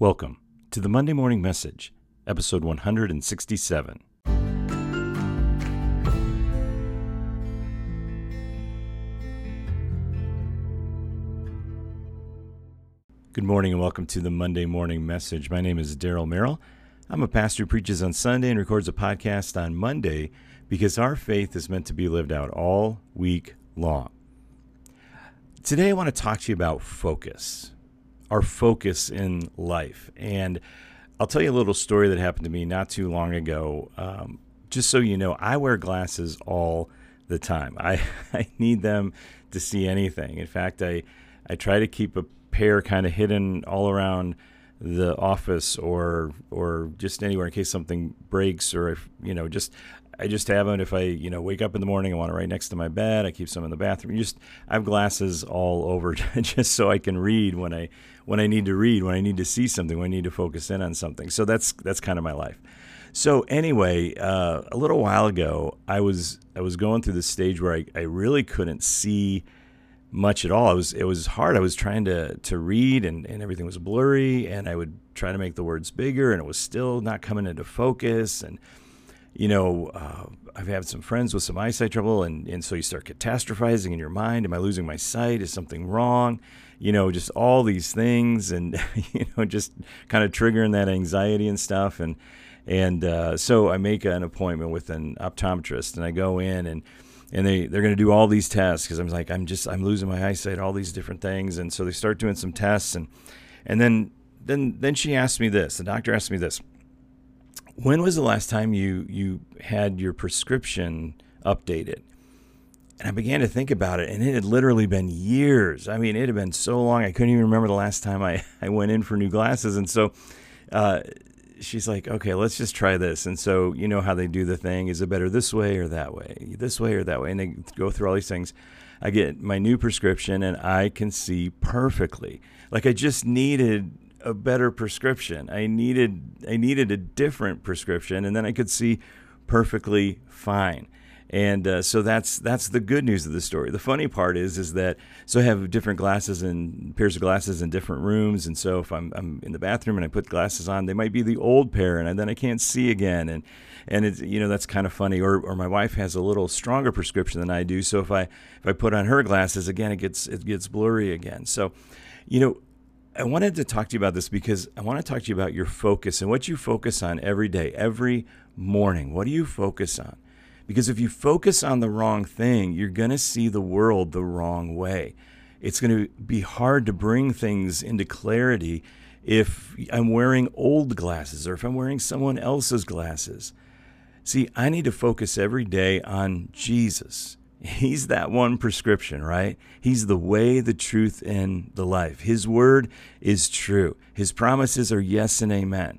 Welcome to the Monday Morning Message, episode 167. Good morning and welcome to the Monday Morning Message. My name is Daryl Merrill. I'm a pastor who preaches on Sunday and records a podcast on Monday because our faith is meant to be lived out all week long. Today, I want to talk to you about focus our focus in life. And I'll tell you a little story that happened to me not too long ago. Um, just so you know, I wear glasses all the time. I, I need them to see anything. In fact, I, I try to keep a pair kind of hidden all around the office or or just anywhere in case something breaks or if you know just I just have them if I, you know, wake up in the morning, I want it right next to my bed. I keep some in the bathroom. Just I have glasses all over just so I can read when I when I need to read, when I need to see something, when I need to focus in on something. So that's that's kind of my life. So anyway, uh, a little while ago, I was I was going through this stage where I, I really couldn't see much at all. It was it was hard. I was trying to to read and, and everything was blurry and I would try to make the words bigger and it was still not coming into focus and you know, uh, I've had some friends with some eyesight trouble, and, and so you start catastrophizing in your mind. Am I losing my sight? Is something wrong? You know, just all these things, and you know, just kind of triggering that anxiety and stuff. And and uh, so I make an appointment with an optometrist, and I go in and and they they're going to do all these tests because I'm like I'm just I'm losing my eyesight, all these different things, and so they start doing some tests, and and then then then she asked me this. The doctor asked me this when was the last time you you had your prescription updated? And I began to think about it, and it had literally been years. I mean, it had been so long, I couldn't even remember the last time I, I went in for new glasses. And so uh, she's like, okay, let's just try this. And so, you know how they do the thing is it better this way or that way? This way or that way? And they go through all these things. I get my new prescription, and I can see perfectly. Like I just needed a better prescription. I needed I needed a different prescription, and then I could see perfectly fine. And uh, so that's that's the good news of the story. The funny part is is that so I have different glasses and pairs of glasses in different rooms, and so if I'm I'm in the bathroom and I put glasses on, they might be the old pair, and then I can't see again, and and it's you know that's kind of funny. Or or my wife has a little stronger prescription than I do, so if I if I put on her glasses again, it gets it gets blurry again. So, you know, I wanted to talk to you about this because I want to talk to you about your focus and what you focus on every day, every morning. What do you focus on? Because if you focus on the wrong thing, you're going to see the world the wrong way. It's going to be hard to bring things into clarity if I'm wearing old glasses or if I'm wearing someone else's glasses. See, I need to focus every day on Jesus He's that one prescription, right? He's the way, the truth, and the life. His word is true. His promises are yes and amen.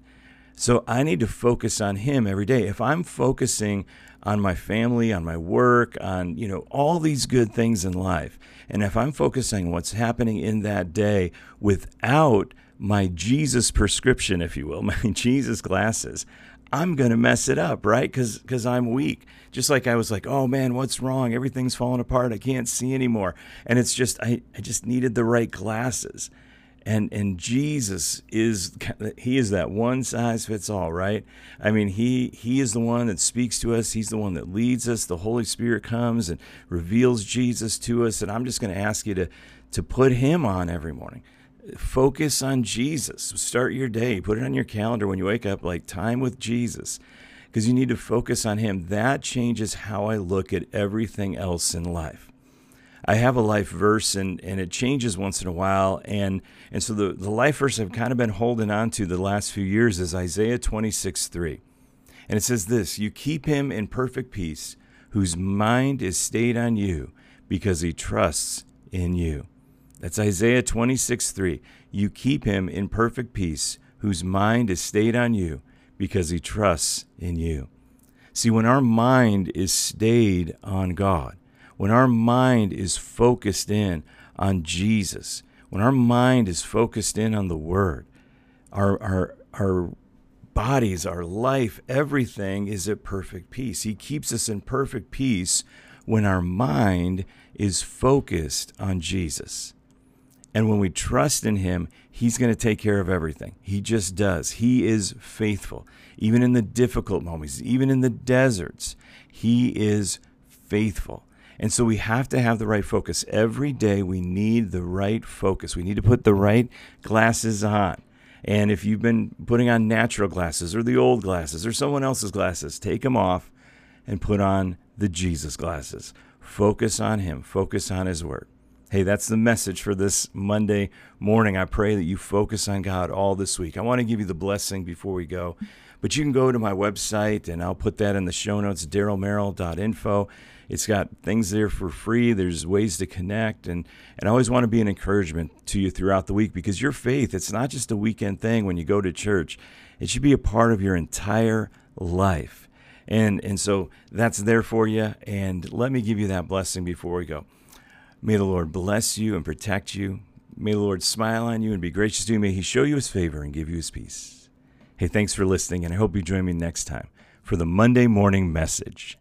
So I need to focus on him every day. If I'm focusing on my family, on my work, on, you know, all these good things in life, and if I'm focusing on what's happening in that day without my Jesus prescription, if you will, my Jesus glasses, I'm going to mess it up, right? Because because I'm weak. Just like I was like, oh man, what's wrong? Everything's falling apart. I can't see anymore. And it's just I, I just needed the right glasses. And and Jesus is he is that one size fits all, right? I mean, he he is the one that speaks to us. He's the one that leads us. The Holy Spirit comes and reveals Jesus to us. And I'm just going to ask you to to put him on every morning focus on Jesus. Start your day, put it on your calendar when you wake up, like time with Jesus, because you need to focus on Him. That changes how I look at everything else in life. I have a life verse and, and it changes once in a while. And, and so the, the life verse I've kind of been holding on to the last few years is Isaiah 26 3. And it says this You keep him in perfect peace, whose mind is stayed on you, because he trusts in you. That's Isaiah 26 3. You keep him in perfect peace, whose mind is stayed on you, because he trusts in you. See, when our mind is stayed on God, when our mind is focused in on Jesus, when our mind is focused in on the Word, our, our, our bodies, our life, everything is at perfect peace. He keeps us in perfect peace when our mind is focused on Jesus. And when we trust in Him, He's going to take care of everything. He just does. He is faithful. Even in the difficult moments, even in the deserts, He is faithful. And so we have to have the right focus. Every day we need the right focus. We need to put the right glasses on. And if you've been putting on natural glasses or the old glasses or someone else's glasses, take them off and put on the Jesus glasses. Focus on Him, focus on His Word. Hey, that's the message for this Monday morning. I pray that you focus on God all this week. I want to give you the blessing before we go, but you can go to my website and I'll put that in the show notes, darylmerrill.info. It's got things there for free. There's ways to connect. And, and I always want to be an encouragement to you throughout the week because your faith, it's not just a weekend thing when you go to church, it should be a part of your entire life. And, and so that's there for you. And let me give you that blessing before we go. May the Lord bless you and protect you. May the Lord smile on you and be gracious to you. May He show you His favor and give you His peace. Hey, thanks for listening, and I hope you join me next time for the Monday morning message.